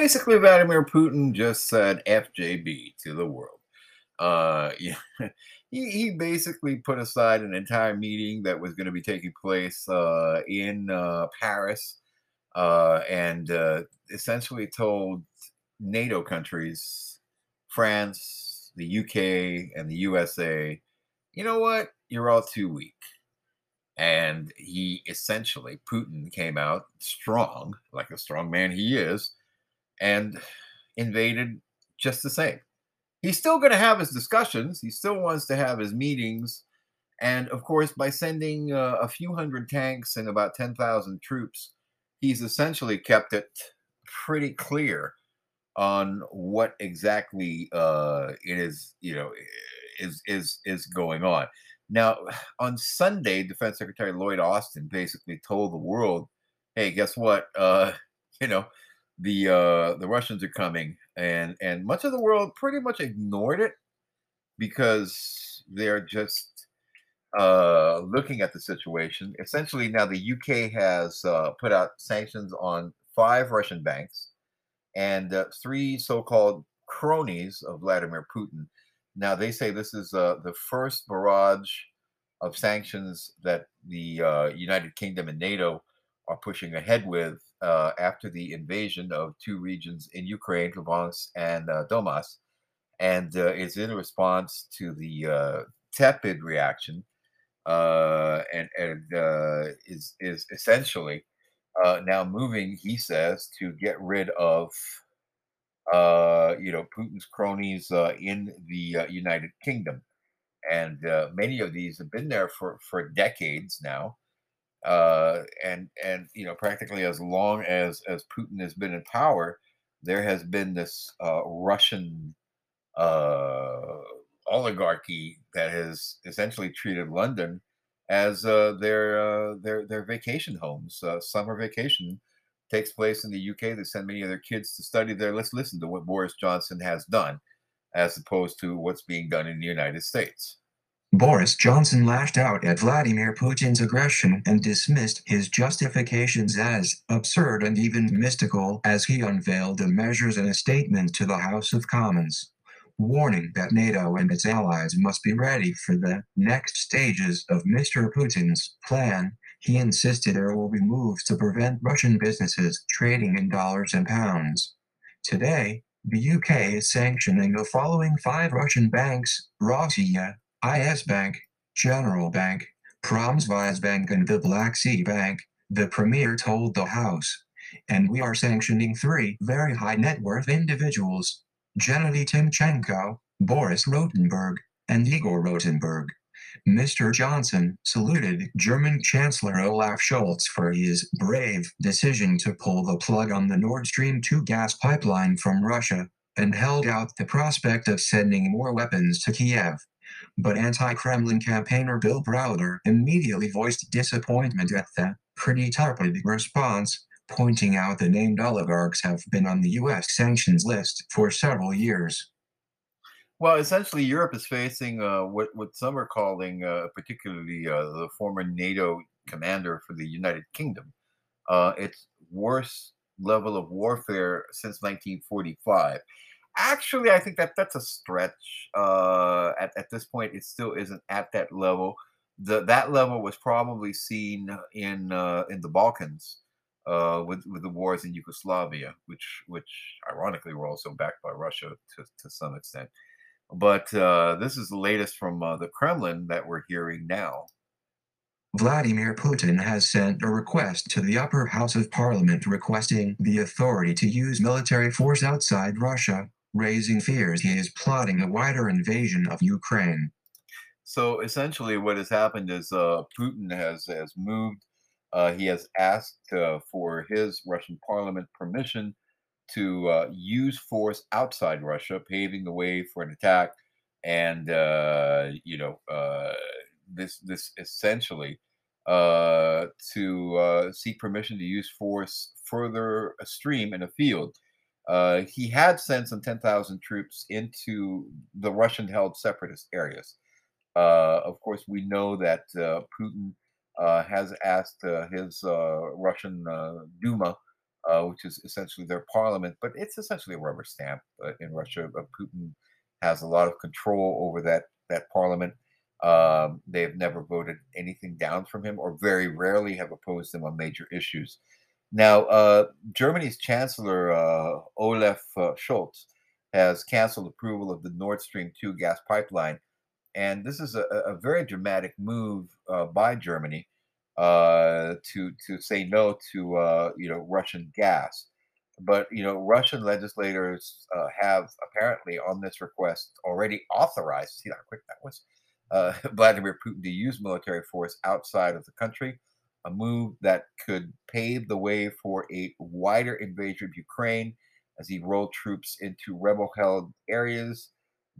basically, Vladimir Putin just said FJB to the world. Uh, yeah, he, he basically put aside an entire meeting that was going to be taking place uh, in uh, Paris uh, and uh, essentially told NATO countries, France, the UK, and the USA, you know what? You're all too weak. And he essentially, Putin came out strong, like a strong man he is, and invaded just the same. He's still going to have his discussions. He still wants to have his meetings. And of course, by sending uh, a few hundred tanks and about 10,000 troops, he's essentially kept it pretty clear on what exactly uh, it is, you know, is is is going on. Now, on Sunday, Defense Secretary Lloyd Austin basically told the world, "Hey, guess what? Uh, you know, the uh, the Russians are coming," and and much of the world pretty much ignored it because they're just uh, looking at the situation. Essentially, now the UK has uh, put out sanctions on five Russian banks and uh, three so-called cronies of Vladimir Putin. Now they say this is uh, the first barrage of sanctions that the uh, United Kingdom and NATO are pushing ahead with uh, after the invasion of two regions in Ukraine, Luhansk and uh, Donbass, and uh, is in response to the tepid reaction and, and is is essentially uh, now moving, he says, to get rid of, uh, you know, Putin's cronies uh, in the uh, United Kingdom, and uh, many of these have been there for for decades now, uh, and and you know, practically as long as as Putin has been in power, there has been this Russian oligarchy that has essentially treated London as uh, their uh, their their vacation homes. Uh, summer vacation takes place in the UK. They send many of their kids to study there. Let's listen to what Boris Johnson has done, as opposed to what's being done in the United States. Boris Johnson lashed out at Vladimir Putin's aggression and dismissed his justifications as absurd and even mystical as he unveiled the measures in a statement to the House of Commons warning that NATO and its allies must be ready for the next stages of Mr. Putin's plan. He insisted there will be moves to prevent Russian businesses trading in dollars and pounds. Today, the UK is sanctioning the following five Russian banks Rossiya, IS Bank, General Bank, Bank, and the Black Sea Bank, the Premier told the House. And we are sanctioning three very high net worth individuals Gennady Timchenko, Boris Rotenberg, and Igor Rotenberg. Mr. Johnson saluted German Chancellor Olaf Scholz for his brave decision to pull the plug on the Nord Stream 2 gas pipeline from Russia and held out the prospect of sending more weapons to Kiev. But anti Kremlin campaigner Bill Browder immediately voiced disappointment at the pretty tepid response pointing out the named oligarchs have been on the U.S. sanctions list for several years. Well, essentially, Europe is facing uh, what what some are calling, uh, particularly uh, the former NATO commander for the United Kingdom, uh, its worst level of warfare since 1945. Actually, I think that that's a stretch. Uh, at at this point, it still isn't at that level. The that level was probably seen in uh, in the Balkans uh, with with the wars in Yugoslavia, which which ironically were also backed by Russia to to some extent. But uh, this is the latest from uh, the Kremlin that we're hearing now. Vladimir Putin has sent a request to the upper house of parliament requesting the authority to use military force outside Russia, raising fears he is plotting a wider invasion of Ukraine. So essentially, what has happened is uh, Putin has has moved uh, he has asked uh, for his Russian parliament permission to uh, use force outside Russia, paving the way for an attack. And uh, you know, uh, this this essentially to seek permission to use force further a stream in a field. He had sent some 10,000 troops into the Russian-held separatist areas. of course, we know that Putin uh, has asked uh, his uh, Russian Duma uh, which is essentially their parliament, but it's essentially a rubber stamp uh, in Russia. Putin has a lot of control over that that parliament. Um, they have never voted anything down from him, or very rarely have opposed him on major issues. Now, uh, Germany's Chancellor uh, Olaf uh, Scholz has canceled approval of the Nord Stream 2 gas pipeline. And this is a, a very dramatic move uh, by Germany uh, to, to say no to uh, you know Russian gas. But you know Russian legislators have apparently on this request already authorized. See how quick that was. Vladimir Putin to use military force outside of the country a move that could pave the way for a wider invasion of Ukraine as he rolled troops into rebel held areas.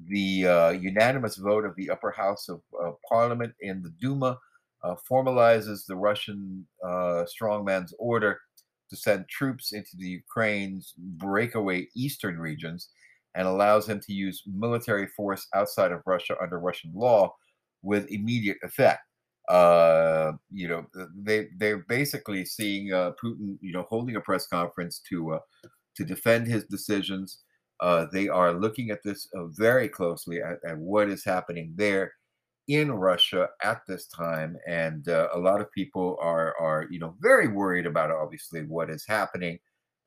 The uh, unanimous vote of the upper house of uh, parliament in the Duma uh, formalizes the Russian uh, strongman's order to send troops into the Ukraine's breakaway eastern regions and allows him to use military force outside of Russia under Russian law with immediate effect uh, you know, they they're basically seeing uh, Putin, you know, holding a press conference to uh, to defend his decisions. Uh, they are looking at this uh, very closely at, at, what is happening there in Russia at this time, and uh, a lot of people are are you know very worried about obviously what is happening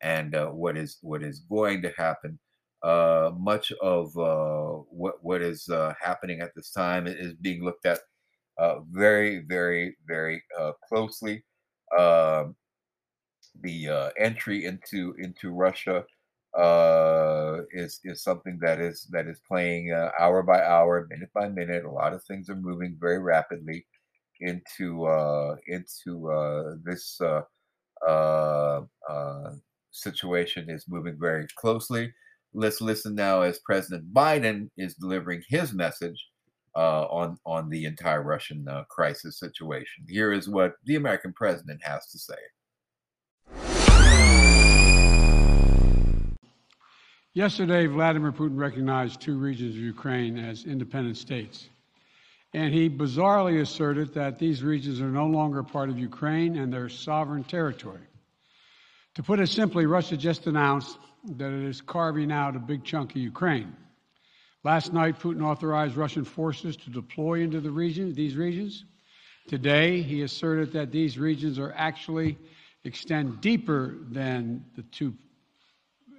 and uh, what is what is going to happen. Uh, much of uh, what what is uh, happening at this time is being looked at uh, very, very, very uh, closely. Um, the uh, entry into into Russia uh, is is something that is that is playing uh, hour by hour, minute by minute. A lot of things are moving very rapidly into uh, into this situation is moving very closely. Let's listen now as President Biden is delivering his message uh, on on the entire Russian uh, crisis situation. Here is what the American president has to say. Yesterday, Vladimir Putin recognized two regions of Ukraine as independent states. And he bizarrely asserted that these regions are no longer part of Ukraine and their sovereign territory. To put it simply, Russia just announced that it is carving out a big chunk of Ukraine. Last night, Putin authorized Russian forces to deploy into the region, these regions. Today, he asserted that these regions are actually extend deeper than the two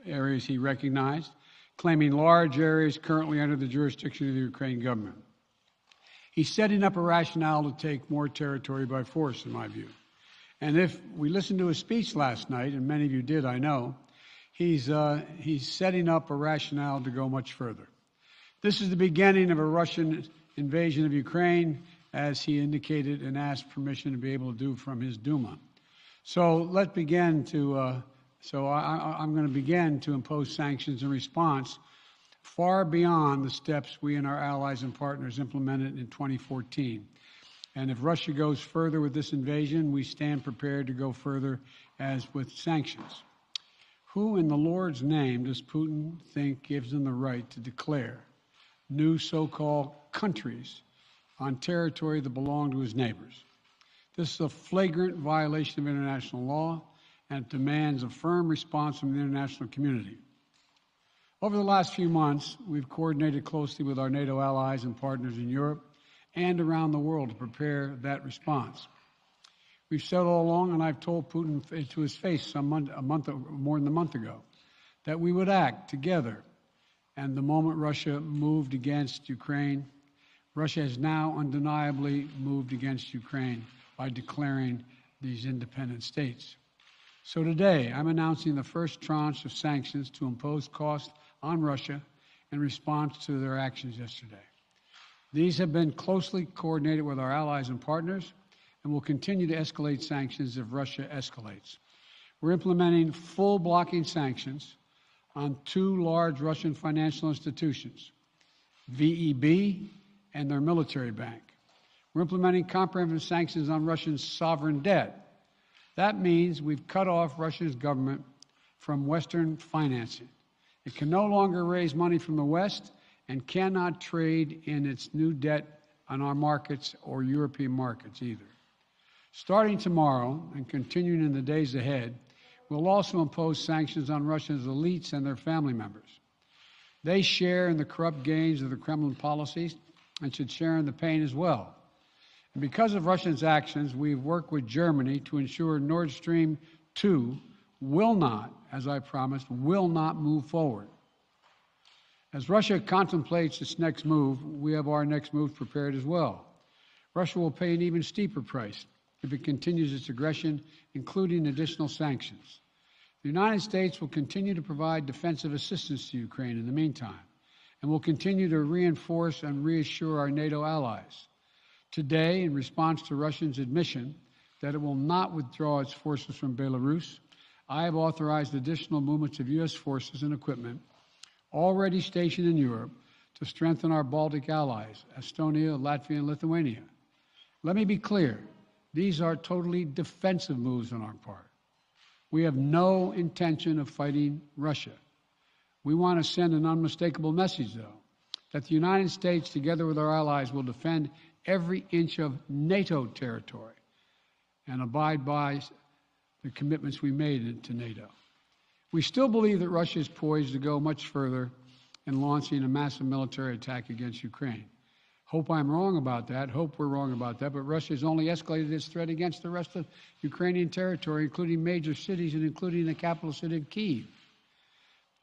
areas he recognized, claiming large areas currently under the jurisdiction of the Ukraine government. He's setting up a rationale to take more territory by force, in my view. And if we listened to his speech last night, and many of you did, I know, he's, uh, he's setting up a rationale to go much further. This is the beginning of a Russian invasion of Ukraine, as he indicated and asked permission to be able to do from his Duma. So let's begin to. Uh, so I, I'm going to begin to impose sanctions in response far beyond the steps we and our allies and partners implemented in 2014. And if Russia goes further with this invasion, we stand prepared to go further as with sanctions. Who in the Lord's name does Putin think gives him the right to declare new so called countries on territory that belonged to his neighbors. This is a flagrant violation of international law and demands a firm response from the international community. Over the last few months, we've coordinated closely with our NATO allies and partners in Europe and around the world to prepare that response. We've said all along, and I've told Putin to his face some month, a month, more than a month ago, that we would act together and the moment Russia moved against Ukraine, Russia has now undeniably moved against Ukraine by declaring these independent states. So today, I'm announcing the first tranche of sanctions to impose costs on Russia in response to their actions yesterday. These have been closely coordinated with our allies and partners and will continue to escalate sanctions if Russia escalates. We're implementing full blocking sanctions on two large Russian financial institutions, VEB and their military bank. We're implementing comprehensive sanctions on Russian sovereign debt. That means we've cut off Russia's government from Western financing. It can no longer raise money from the West and cannot trade in its new debt on our markets or European markets either. Starting tomorrow and continuing in the days ahead, We'll also impose sanctions on Russia's elites and their family members. They share in the corrupt gains of the Kremlin policies and should share in the pain as well. And because of Russia's actions, we've worked with Germany to ensure Nord Stream 2 will not, as I promised, will not move forward. As Russia contemplates its next move, we have our next move prepared as well. Russia will pay an even steeper price if it continues its aggression, including additional sanctions. The United States will continue to provide defensive assistance to Ukraine in the meantime, and will continue to reinforce and reassure our NATO allies. Today, in response to Russia's admission that it will not withdraw its forces from Belarus, I have authorized additional movements of U.S. forces and equipment already stationed in Europe to strengthen our Baltic allies, Estonia, Latvia, and Lithuania. Let me be clear these are totally defensive moves on our part. We have no intention of fighting Russia. We want to send an unmistakable message, though, that the United States, together with our allies, will defend every inch of NATO territory and abide by the commitments we made to NATO. We still believe that Russia is poised to go much further in launching a massive military attack against Ukraine. Hope I'm wrong about that. Hope we're wrong about that. But Russia has only escalated its threat against the rest of Ukrainian territory, including major cities and including the capital city of Kiev.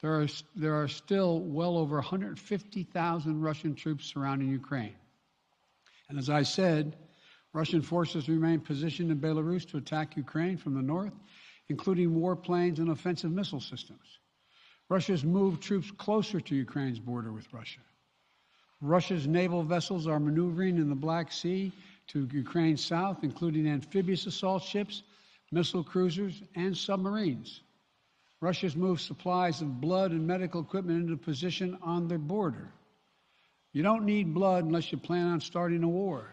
There are, there are still well over 150,000 Russian troops surrounding Ukraine. And as I said, Russian forces remain positioned in Belarus to attack Ukraine from the north including warplanes and offensive missile systems. Russia's moved troops closer to Ukraine's border with Russia. Russia's naval vessels are maneuvering in the Black Sea to Ukraine's south, including amphibious assault ships, missile cruisers, and submarines. Russia's moved supplies of blood and medical equipment into position on their border. You don't need blood unless you plan on starting a war.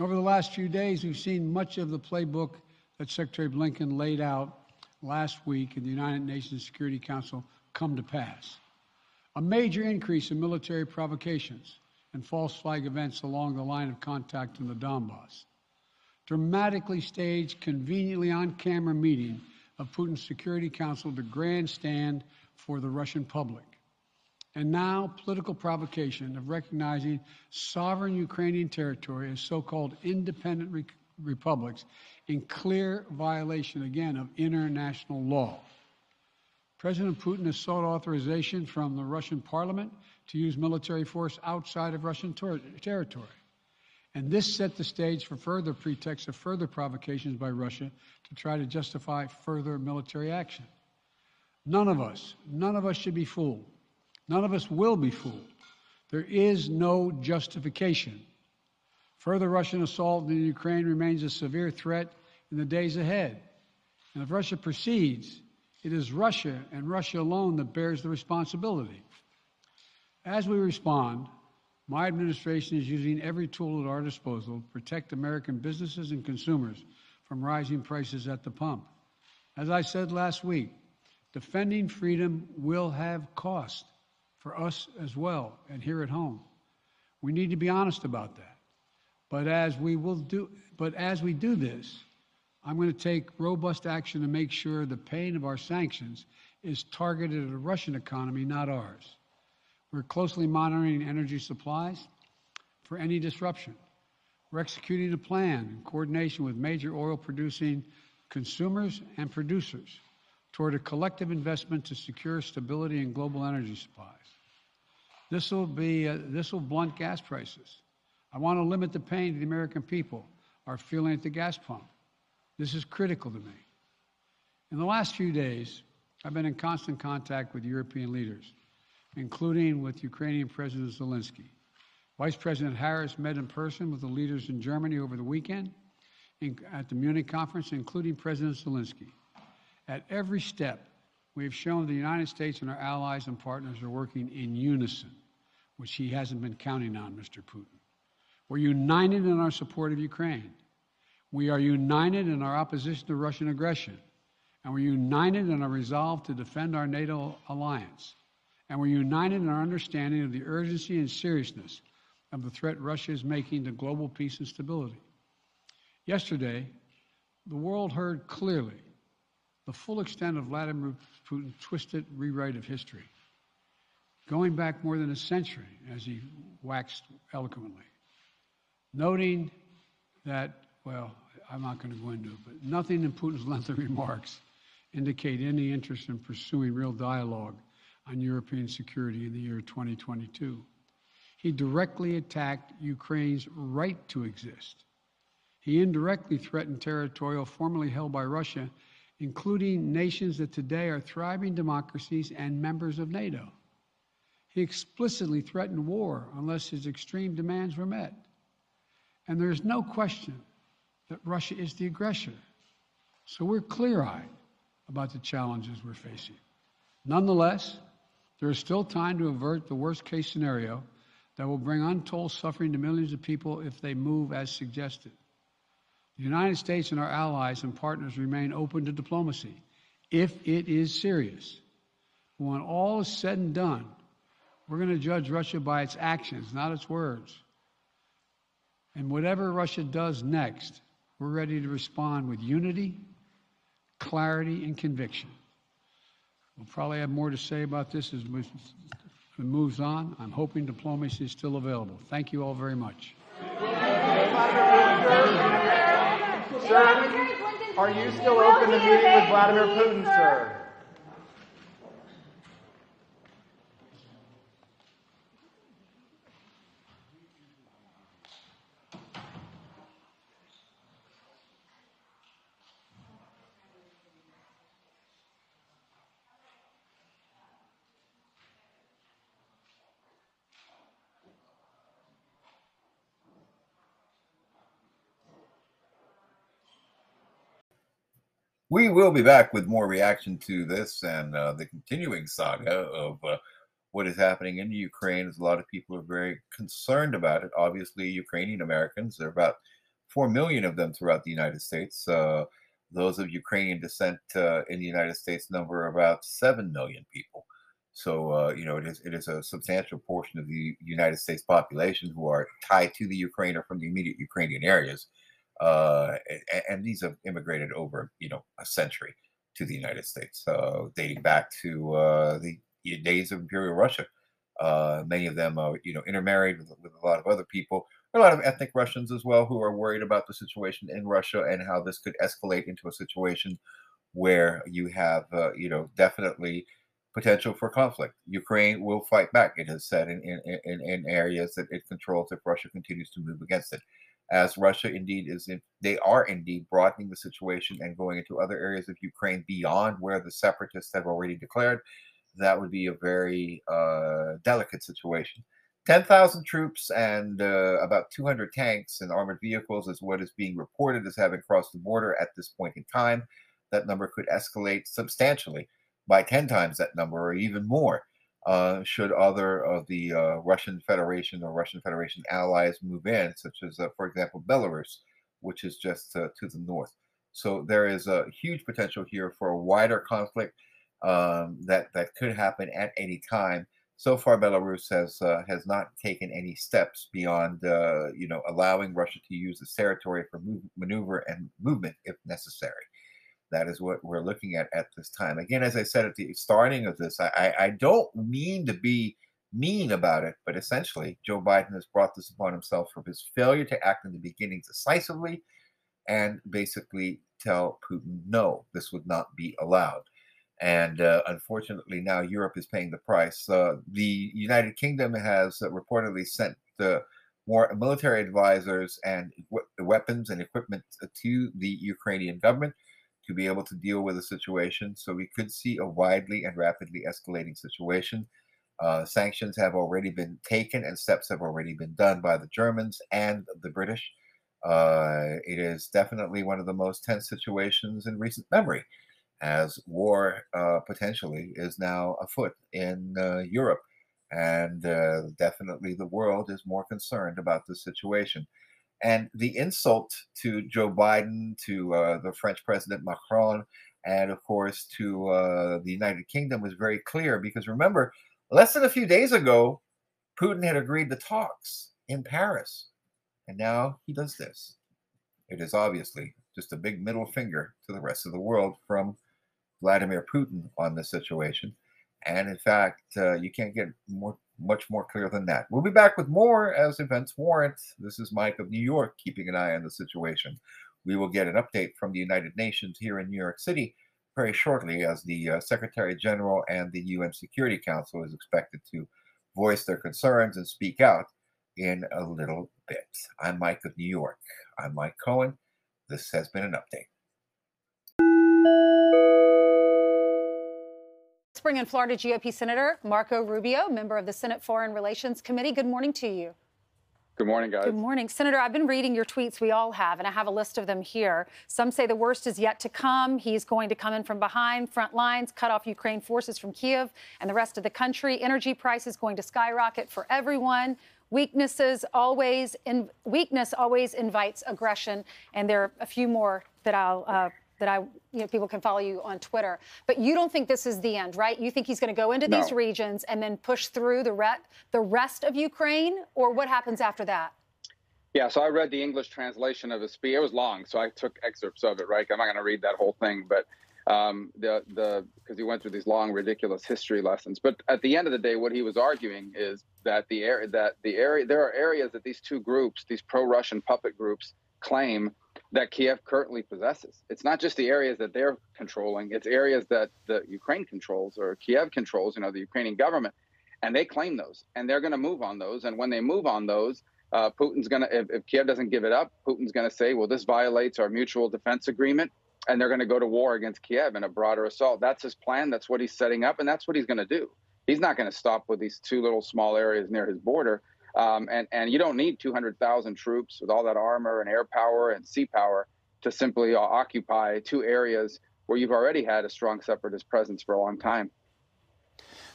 Over the last few days, we've seen much of the playbook that Secretary Blinken laid out last week in the United Nations Security Council come to pass. A major increase in military provocations and false flag events along the line of contact in the Donbass. Dramatically staged, conveniently on camera meeting of Putin's Security Council to grandstand for the Russian public. And now, political provocation of recognizing sovereign Ukrainian territory as so called independent re- republics in clear violation, again, of international law. President Putin has sought authorization from the Russian parliament to use military force outside of Russian ter- territory. And this set the stage for further pretexts of further provocations by Russia to try to justify further military action. None of us, none of us should be fooled. None of us will be fooled. There is no justification Further Russian assault in Ukraine remains a severe threat in the days ahead. And if Russia proceeds, it is Russia and Russia alone that bears the responsibility. As we respond, my administration is using every tool at our disposal to protect American businesses and consumers from rising prices at the pump. As I said last week, defending freedom will have cost for us as well and here at home. We need to be honest about that. But as we will do, but as we do this, I'm going to take robust action to make sure the pain of our sanctions is targeted at the Russian economy, not ours. We're closely monitoring energy supplies for any disruption. We're executing a plan in coordination with major oil producing consumers and producers toward a collective investment to secure stability in global energy supplies. This will be uh, this will blunt gas prices. I want to limit the pain to the American people are feeling at the gas pump. This is critical to me. In the last few days, I've been in constant contact with European leaders, including with Ukrainian President Zelensky. Vice President Harris met in person with the leaders in Germany over the weekend at the Munich conference, including President Zelensky. At every step, we have shown the United States and our allies and partners are working in unison, which he hasn't been counting on, Mr. Putin. We're united in our support of Ukraine. We are united in our opposition to Russian aggression. And we're united in our resolve to defend our NATO alliance. And we're united in our understanding of the urgency and seriousness of the threat Russia is making to global peace and stability. Yesterday, the world heard clearly the full extent of Vladimir Putin's twisted rewrite of history, going back more than a century, as he waxed eloquently, noting that, well, I'm not going to go into it, but nothing in Putin's lengthy remarks indicate any interest in pursuing real dialogue on European security in the year 2022. He directly attacked Ukraine's right to exist. He indirectly threatened territorial formerly held by Russia, including nations that today are thriving democracies and members of NATO. He explicitly threatened war unless his extreme demands were met. And there is no question that Russia is the aggressor. So we're clear eyed about the challenges we're facing. Nonetheless, there is still time to avert the worst case scenario that will bring untold suffering to millions of people if they move as suggested. The United States and our allies and partners remain open to diplomacy if it is serious. When all is said and done, we're going to judge Russia by its actions, not its words. And whatever Russia does next, we're ready to respond with unity, clarity, and conviction. We'll probably have more to say about this as it moves on. I'm hoping diplomacy is still available. Thank you all very much. Sir, are you still open to meeting with Vladimir Putin, sir? We will be back with more reaction to this and uh, the continuing saga of uh, what is happening in Ukraine. As a lot of people are very concerned about it. Obviously, Ukrainian Americans, there are about 4 million of them throughout the United States. Uh, those of Ukrainian descent uh, in the United States number about 7 million people. So, uh, you know, it is, it is a substantial portion of the United States population who are tied to the Ukraine or from the immediate Ukrainian areas uh, and, these have immigrated over you know a century to the United States, uh, dating back to uh, the days of Imperial Russia. Uh, many of them are you know intermarried with, with, a lot of other people. A lot of ethnic Russians as well who are worried about the situation in Russia and how this could escalate into a situation where you have uh, you know definitely potential for conflict. Ukraine will fight back. It has said in in, in, in areas that it controls if Russia continues to move against it as Russia indeed is in, they are indeed broadening the situation and going into other areas of Ukraine beyond where the separatists have already declared. That would be a very uh, delicate situation. 10,000 troops and uh, about 200 tanks and armored vehicles is what is being reported as having crossed the border at this point in time. That number could escalate substantially by 10 times that number or even more uh, should other of the uh, Russian Federation or Russian Federation allies move in, such as, uh, for example, Belarus, which is just uh, to the north. So there is a huge potential here for a wider conflict um, that that could happen at any time. So far, Belarus has uh, has not taken any steps beyond you know allowing Russia to use its territory for move, maneuver and movement if necessary that is what we're looking at at this time. Again, as I said at the starting of this, I, I don't mean to be mean about it, but essentially, Joe Biden has brought this upon himself for his failure to act in the beginning decisively and basically tell Putin, no, this would not be allowed. And uh, unfortunately, now Europe is paying the price. Uh, the United Kingdom has uh, reportedly sent more military advisors and weapons and equipment to the Ukrainian government to be able to deal with a situation. So we could see a widely and rapidly escalating situation. Uh, sanctions have already been taken and steps have already been done by the Germans and the British. Uh, it is definitely one of the most tense situations in recent memory, as war uh, potentially is now afoot in uh, Europe. And uh, definitely the world is more concerned about the situation. And the insult to Joe Biden, to uh, the French President Macron, and of course to uh, the United Kingdom was very clear because remember, less than a few days ago, Putin had agreed to talks in Paris. And now he does this. It is obviously just a big middle finger to the rest of the world from Vladimir Putin on this situation. And in fact, uh, you can't get more, much more clear than that. We'll be back with more as events warrant. This is Mike of New York, keeping an eye on the situation. We will get an update from the United Nations here in New York City very shortly, as the uh, Secretary General and the UN Security Council is expected to voice their concerns and speak out in a little bit. I'm Mike of New York. I'm Mike Cohen. This has been an update. Spring in Florida GOP Senator Marco Rubio, member of the Senate Foreign Relations Committee. Good morning to you. Good morning, guys. Good morning. Senator, I've been reading your tweets. We all have, and I have a list of them here. Some say the worst is yet to come. He's going to come in from behind, front lines, cut off Ukraine forces from Kiev and the rest of the country. Energy prices going to skyrocket for everyone. Weaknesses always in, weakness always invites aggression, and there are a few more that I'll uh, that I, you know, people can follow you on Twitter. But you don't think this is the end, right? You think he's going to go into no. these regions and then push through the, re- the rest of Ukraine, or what happens after that? Yeah, so I read the English translation of his speech. It was long, so I took excerpts of it. Right, I'm not going to read that whole thing, but um, the the because he went through these long, ridiculous history lessons. But at the end of the day, what he was arguing is that the area that the area there are areas that these two groups, these pro-Russian puppet groups, claim that Kiev currently possesses. It's not just the areas that they're controlling, it's areas that the Ukraine controls or Kiev controls, you know, the Ukrainian government. And they claim those and they're going to move on those. And when they move on those, uh, Putin's going to, if, if Kiev doesn't give it up, Putin's going to say, well, this violates our mutual defense agreement. And they're going to go to war against Kiev in a broader assault. That's his plan. That's what he's setting up. And that's what he's going to do. He's not going to stop with these two little small areas near his border. Um, and, and you don't need 200,000 troops with all that armor and air power and sea power to simply uh, occupy two areas where you've already had a strong separatist presence for a long time.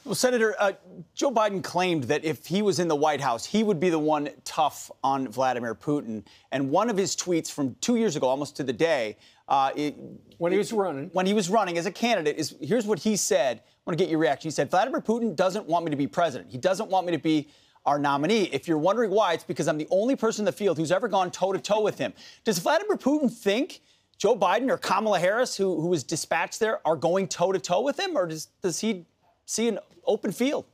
Well, Senator, uh, Joe Biden claimed that if he was in the White House, he would be the one tough on Vladimir Putin. And one of his tweets from two years ago, almost to the day, uh, it, when he was running, when he was running as a candidate, is here's what he said. I want to get your reaction. He said, "Vladimir Putin doesn't want me to be president. He doesn't want me to be our nominee. If you're wondering why, it's because I'm the only person in the field who's ever gone toe to toe with him. Does Vladimir Putin think Joe Biden or Kamala Harris, who, who was dispatched there, are going toe to toe with him, or does, does he see an open field?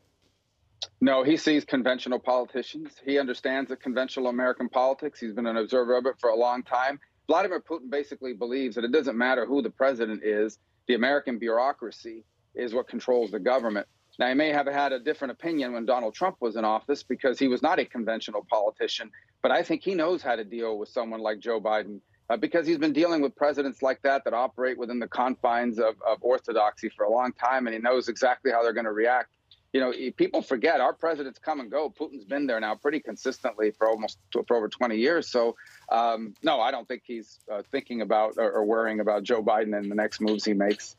No, he sees conventional politicians. He understands the conventional American politics. He's been an observer of it for a long time. Vladimir Putin basically believes that it doesn't matter who the president is, the American bureaucracy is what controls the government. Now, he may have had a different opinion when Donald Trump was in office because he was not a conventional politician, but I think he knows how to deal with someone like Joe Biden uh, because he's been dealing with presidents like that that operate within the confines of, of orthodoxy for a long time, and he knows exactly how they're going to react. You know, people forget our presidents come and go. Putin's been there now pretty consistently for almost for over 20 years. So, um, no, I don't think he's uh, thinking about or, or, worrying about Joe Biden and the next moves he makes.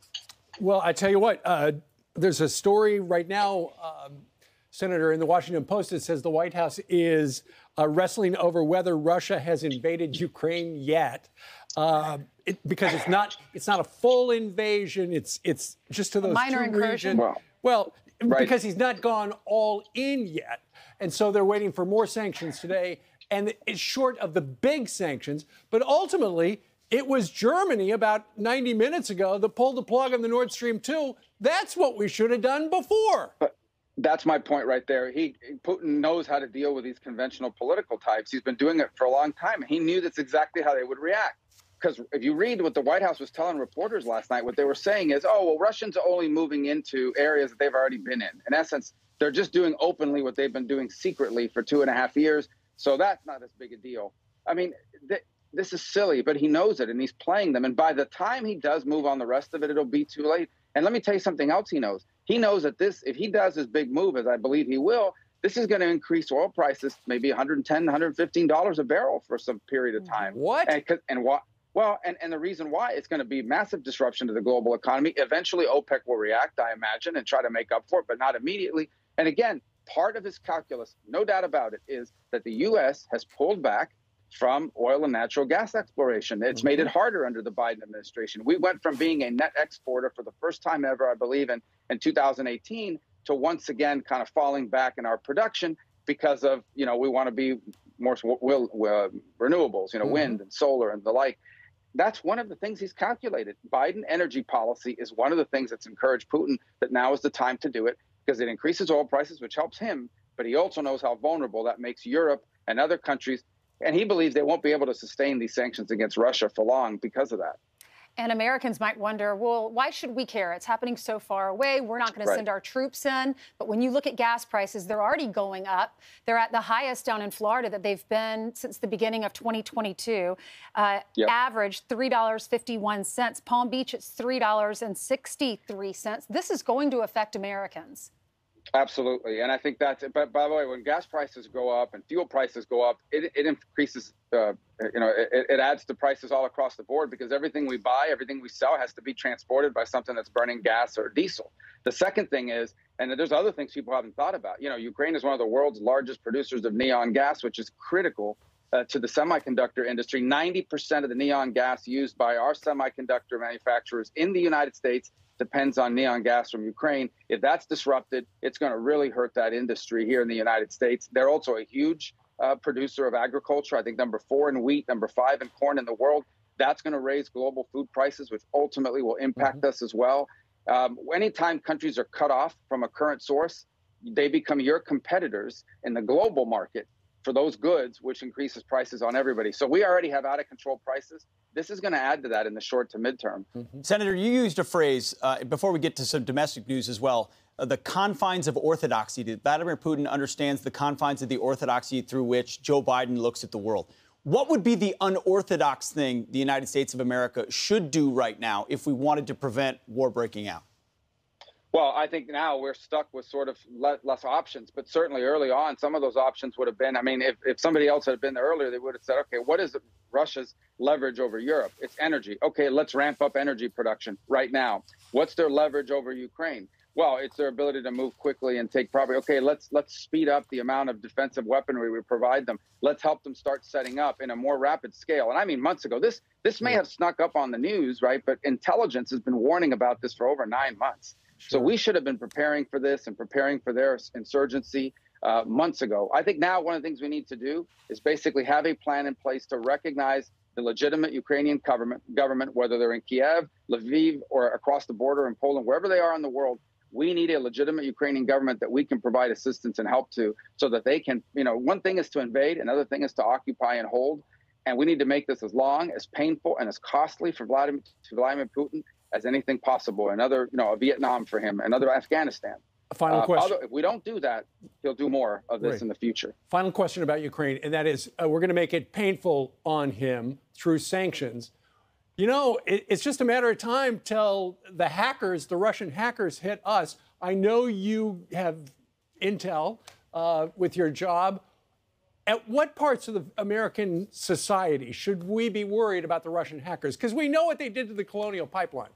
Well, I tell you what, uh, there's a story right now, um, Senator, in the Washington Post that says the White House is uh, wrestling over whether Russia has invaded Ukraine yet, uh, it, because it's not it's not a full invasion. It's it's just to those minor two incursion. Regions. Well, right. because he's not gone all in yet, and so they're waiting for more sanctions today. And it's short of the big sanctions, but ultimately it was Germany about 90 minutes ago that pulled the plug on the Nord Stream 2. That's what we should have done before. But that's my point right there. He Putin knows how to deal with these conventional political types. He's been doing it for a long time. He knew that's exactly how they would react. Because if you read what the White House was telling reporters last night, what they were saying is, oh, well, Russians are only moving into areas that they've already been in. In essence, they're just doing openly what they've been doing secretly for two and a half years. So that's not as big a deal. I mean, this is silly, but he knows it and he's playing them. And by the time he does move on the rest of it, it'll be too late. And let me tell you something else he knows. He knows that this, if he does his big move, as I believe he will, this is going to increase oil prices maybe 110 $115 a barrel for some period of mm. time. What? And, and what? Well, and, and the reason why it's going to be massive disruption to the global economy. Eventually, OPEC will react, I imagine, and try to make up for it, but not immediately. And again, part of his calculus, no doubt about it, is that the U.S. has pulled back from oil and natural gas exploration. It's mm-hmm. made it mm-hmm. harder under the Biden administration. We went from being a net exporter for the first time ever, I believe, in, in 2018 to once again kind of falling back in our production because of, you know, we want to be more will, uh, renewables, you know, mm-hmm. wind and solar and the like. that's one of the things he's calculated. Biden energy policy is one of the things that's encouraged Putin that now is the time to do it because it increases oil prices, which helps him. But he also knows how vulnerable that makes Europe and other countries. And he believes they won't be able to sustain these sanctions against Russia for long because of that. And Americans might wonder, well, why should we care? It's happening so far away. We're not going right. to send our troops in. But when you look at gas prices, they're already going up. They're at the highest down in Florida that they've been since the beginning of 2022. Uh, yep. Average $3.51. Palm Beach, it's $3.63. This is going to affect Americans. Absolutely, and I think that's. But by the way, when gas prices go up and fuel prices go up, it, it increases. Uh, you know, it, it adds to prices all across the board because everything we buy, everything we sell, has to be transported by something that's burning gas or diesel. The second thing is, and there's other things people haven't thought about. You know, Ukraine is one of the world's largest producers of neon gas, which is critical uh, to the semiconductor industry. 90% of the neon gas used by our semiconductor manufacturers in the United States depends on neon gas from Ukraine. If that's disrupted, it's going to really hurt that industry here in the United States. They're also a huge uh, producer of agriculture. I think number four in wheat, number five in corn in the world. That's going to raise global food prices, which ultimately will impact mm-hmm. us as well. Um, anytime countries are cut off from a current source, they become your competitors in the global market for those goods, which increases prices on everybody. So we already have out of control prices. This is going to add to that in the short to midterm. Mm-hmm. Senator, you used a phrase uh, before we get to some domestic news as well. Uh, the confines of orthodoxy. Vladimir Putin understands the confines of the orthodoxy through which Joe Biden looks at the world. What would be the unorthodox thing the United States of America should do right now if we wanted to prevent war breaking out? Well, I think now we're stuck with sort of less options, but certainly early on, some of those options would have been. I mean, if, if somebody else had been there earlier, they would have said, okay, what is Russia's leverage over Europe? It's energy. Okay, let's ramp up energy production right now. What's their leverage over Ukraine? Well, it's their ability to move quickly and take probably okay. Let's let's speed up the amount of defensive weaponry we provide them. Let's help them start setting up in a more rapid scale. And I mean months ago. This this may hmm. have snuck up on the news, right? But intelligence has been warning about this for over nine months. So we should have been preparing for this and preparing for their insurgency uh, months ago. I think now one of the things we need to do is basically have a plan in place to recognize the legitimate Ukrainian government, government, whether they're in Kiev, Lviv, or across the border in Poland, wherever they are in the world. We need a legitimate Ukrainian government that we can provide assistance and help to, so that they can. You know, one thing is to invade, another thing is to occupy and hold, and we need to make this as long, as painful, and as costly for Vladimir, Vladimir Putin as anything possible. Another, you know, a Vietnam for him, another Afghanistan. A final uh, question. Although, if we don't do that, he'll do more of this in the future. Final question about Ukraine, and that is uh, we're going to make it painful on him through sanctions. You know, it, it's just a matter of time till the hackers, the Russian hackers, hit us. I know you have intel uh, with your job. At what parts of the American society should we be worried about the Russian hackers? Because we know what they did to the colonial pipeline.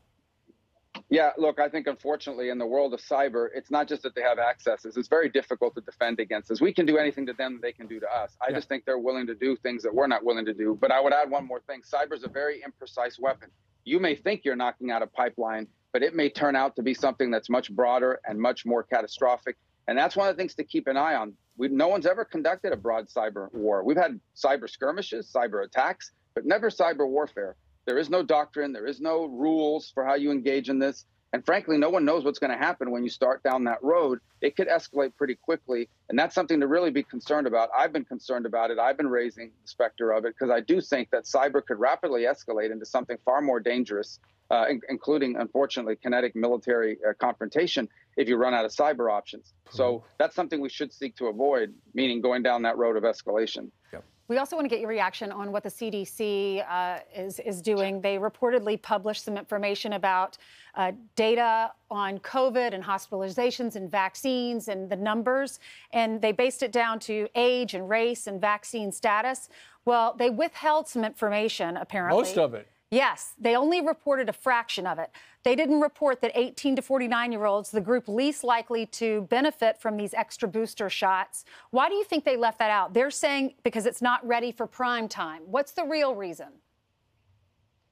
Yeah, look, I think unfortunately in the world of cyber, it's not just that they have accesses. It's very difficult to defend against us. We can do anything to them they can do to us. I yeah. just think they're willing to do things that we're not willing to do. But I would add one more thing. Cyber is a very imprecise weapon. You may think you're knocking out a pipeline, but it may turn out to be something that's much broader and much more catastrophic. And that's one of the things to keep an eye on. We, no one's ever conducted a broad cyber war. We've had cyber skirmishes, cyber attacks, but never cyber warfare. There is no doctrine, there is no rules for how you engage in this. And frankly, no one knows what's going to happen when you start down that road. It could escalate pretty quickly. And that's something to really be concerned about. I've been concerned about it. I've been raising the specter of it because I do think that cyber could rapidly escalate into something far more dangerous, uh, in- including, unfortunately, kinetic military uh, confrontation if you run out of cyber options. So mm-hmm. that's something we should seek to avoid, meaning going down that road of escalation. Yep. We also want to get your reaction on what the CDC uh, is, is doing. They reportedly published some information about uh, data on COVID and hospitalizations and vaccines and the numbers, and they based it down to age and race and vaccine status. Well, they withheld some information, apparently. Most of it. Yes, they only reported a fraction of it. They didn't report that 18 to 49 year olds, the group least likely to benefit from these extra booster shots. Why do you think they left that out? They're saying because it's not ready for prime time. What's the real reason?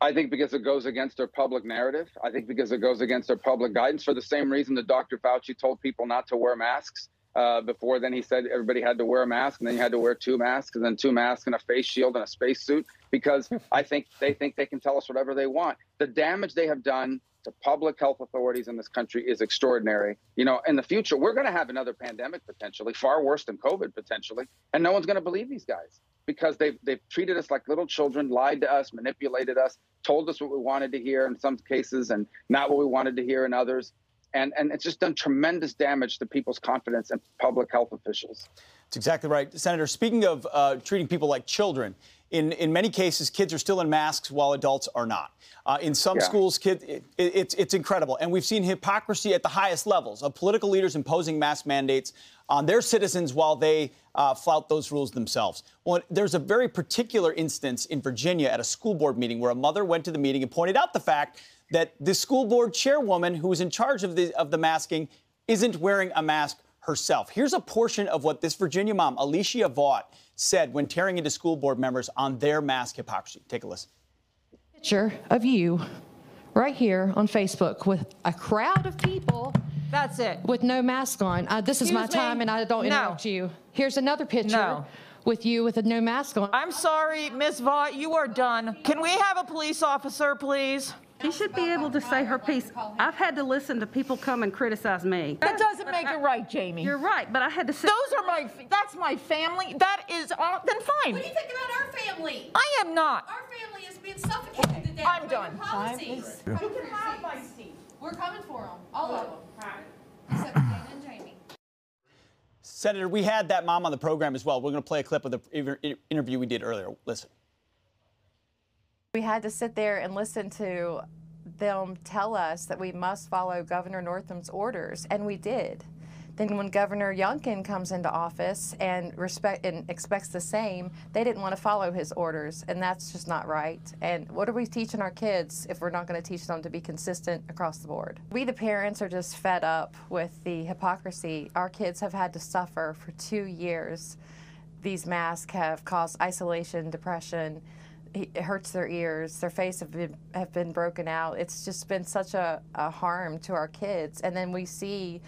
I think because it goes against their public narrative. I think because it goes against their public guidance for the same reason that Dr. Fauci told people not to wear masks. Uh, before then, he said everybody had to wear a mask, and then you had to wear two masks, and then two masks and a face shield and a spacesuit, because I think they think they can tell us whatever they want. The damage they have done to public health authorities in this country is extraordinary. You know, in the future, we're going to have another pandemic potentially, far worse than COVID potentially, and no one's going to believe these guys because they've they've treated us like little children, lied to us, manipulated us, told us what we wanted to hear in some cases, and not what we wanted to hear in others and and it's just done tremendous damage to people's confidence in public health officials. That's exactly right, Senator. Speaking of uh, treating people like children, in in many cases, kids are still in masks while adults are not. Uh, in some yeah. schools, kids, it, it, it's it's incredible, and we've seen hypocrisy at the highest levels of political leaders imposing mask mandates on their citizens while they uh, flout those rules themselves. Well, there's a very particular instance in Virginia at a school board meeting where a mother went to the meeting and pointed out the fact that the school board chairwoman who is in charge of the, of the masking isn't wearing a mask herself. Here's a portion of what this Virginia mom, Alicia Vaught, said when tearing into school board members on their mask hypocrisy. Take a listen. Picture of you right here on Facebook with a crowd of people. That's it. With no mask on. Uh, this Excuse is my me? time and I don't no. interrupt you. Here's another picture. No. With you with a no mask on. I'm sorry, Miss Vaught, you are done. Can we have a police officer, please? She should be able to say her piece. I've had to listen to people come and criticize me. That doesn't make it right, Jamie. You're right, but I had to sit. Those are my, that's my family. That is, uh, then fine. What do you think about our family? I am not. Our family is being suffocated to death I'm by done. your policies. You can have my seat. We're coming for them, all of them. Except Dana and Jamie. Senator, we had that mom on the program as well. We're going to play a clip of the interview we did earlier. Listen. We had to sit there and listen to them tell us that we must follow Governor Northam's orders, and we did. Then when Governor Youngkin comes into office and respect and expects the same, they didn't want to follow his orders, and that's just not right. And what are we teaching our kids if we're not going to teach them to be consistent across the board? We, the parents, are just fed up with the hypocrisy. Our kids have had to suffer for two years. These masks have caused isolation, depression, it hurts their ears. Their face have been have been broken out. It's just been such a, a harm to our kids. And then we see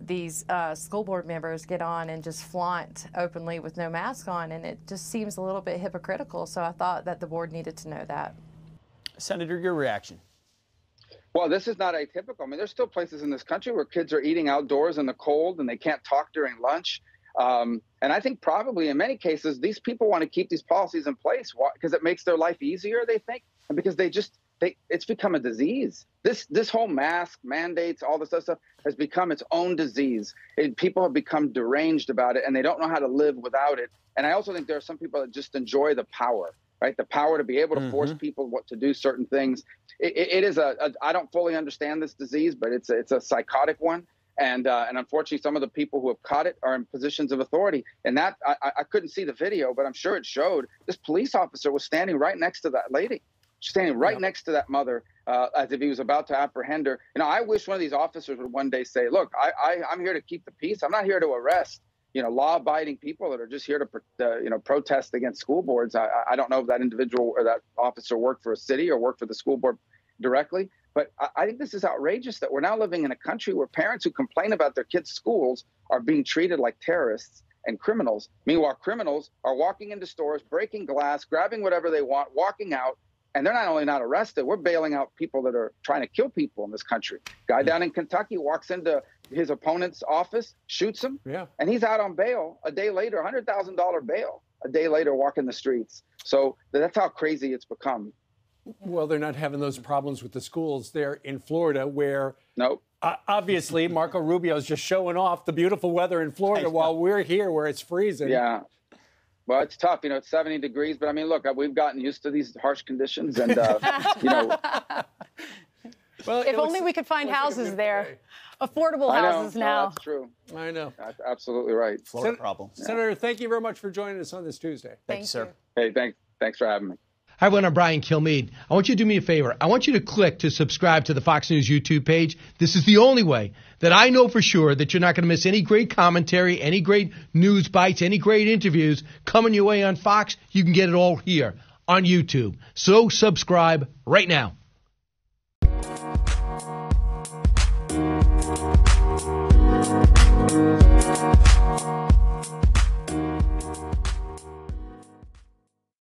these uh, school board members get on and just flaunt openly with no mask on, and it just seems a little bit hypocritical. So I thought that the board needed to know that. Senator, your reaction. Well, this is not atypical. I mean, there's still places in this country where kids are eating outdoors in the cold and they can't talk during lunch. Um, and I think probably in many cases, these people want to keep these policies in place because it makes their life easier, they think, and because they just, they, it's become a disease. This, this whole mask mandates, all this other stuff has become its own disease. It, people have become deranged about it and they don't know how to live without it. And I also think there are some people that just enjoy the power, right? The power to be able to mm-hmm. force people what to do certain things. it, it is a, a, I don't fully understand this disease, but it's a, it's a psychotic one and uh, and unfortunately, some of the people who have caught it are in positions of authority. And that I, I couldn't see the video, but I'm sure it showed this police officer was standing right next to that lady, standing right yeah. next to that mother, uh, as if he was about to apprehend her. You know, I wish one of these officers would one day say, "Look, I, I I'm here to keep the peace. I'm not here to arrest." You know, law-abiding people that are just here to, uh, you know, protest against school boards. I, I don't know if that individual or that officer worked for a city or worked for the school board directly, but I think this is outrageous that we're now living in a country where parents who complain about their kids' schools are being treated like terrorists and criminals. Meanwhile, criminals are walking into stores, breaking glass, grabbing whatever they want, walking out, and they're not only not arrested, we're bailing out people that are trying to kill people in this country. Guy down in Kentucky walks into his opponent's office, shoots him, yeah. and he's out on bail a day later, $100,000 bail, a day later walking the streets. So that's how crazy it's become. Well, they're not having those problems with the schools there in Florida, where nope. Uh, obviously Marco Rubio is just showing off the beautiful weather in Florida while we're here where it's freezing. Yeah. Well, it's tough. You know, it's 70 degrees, but I mean, look, we've gotten used to these harsh conditions, and uh, you know. Well, if only we could find houses there, affordable houses know. now. No, that's true. I know. That's absolutely right. Florida Sen- problem. Senator, thank you very much for joining us on this Tuesday. Thank, Thank you, sir. Hey, thanks. Thanks for having me. Hi, everyone. I'm Brian Kilmeade. I want you to do me a favor. I want you to click to subscribe to the Fox News YouTube page. This is the only way that I know for sure that you're not going to miss any great commentary, any great news bites, any great interviews coming your way on Fox. You can get it all here on YouTube. So subscribe right now.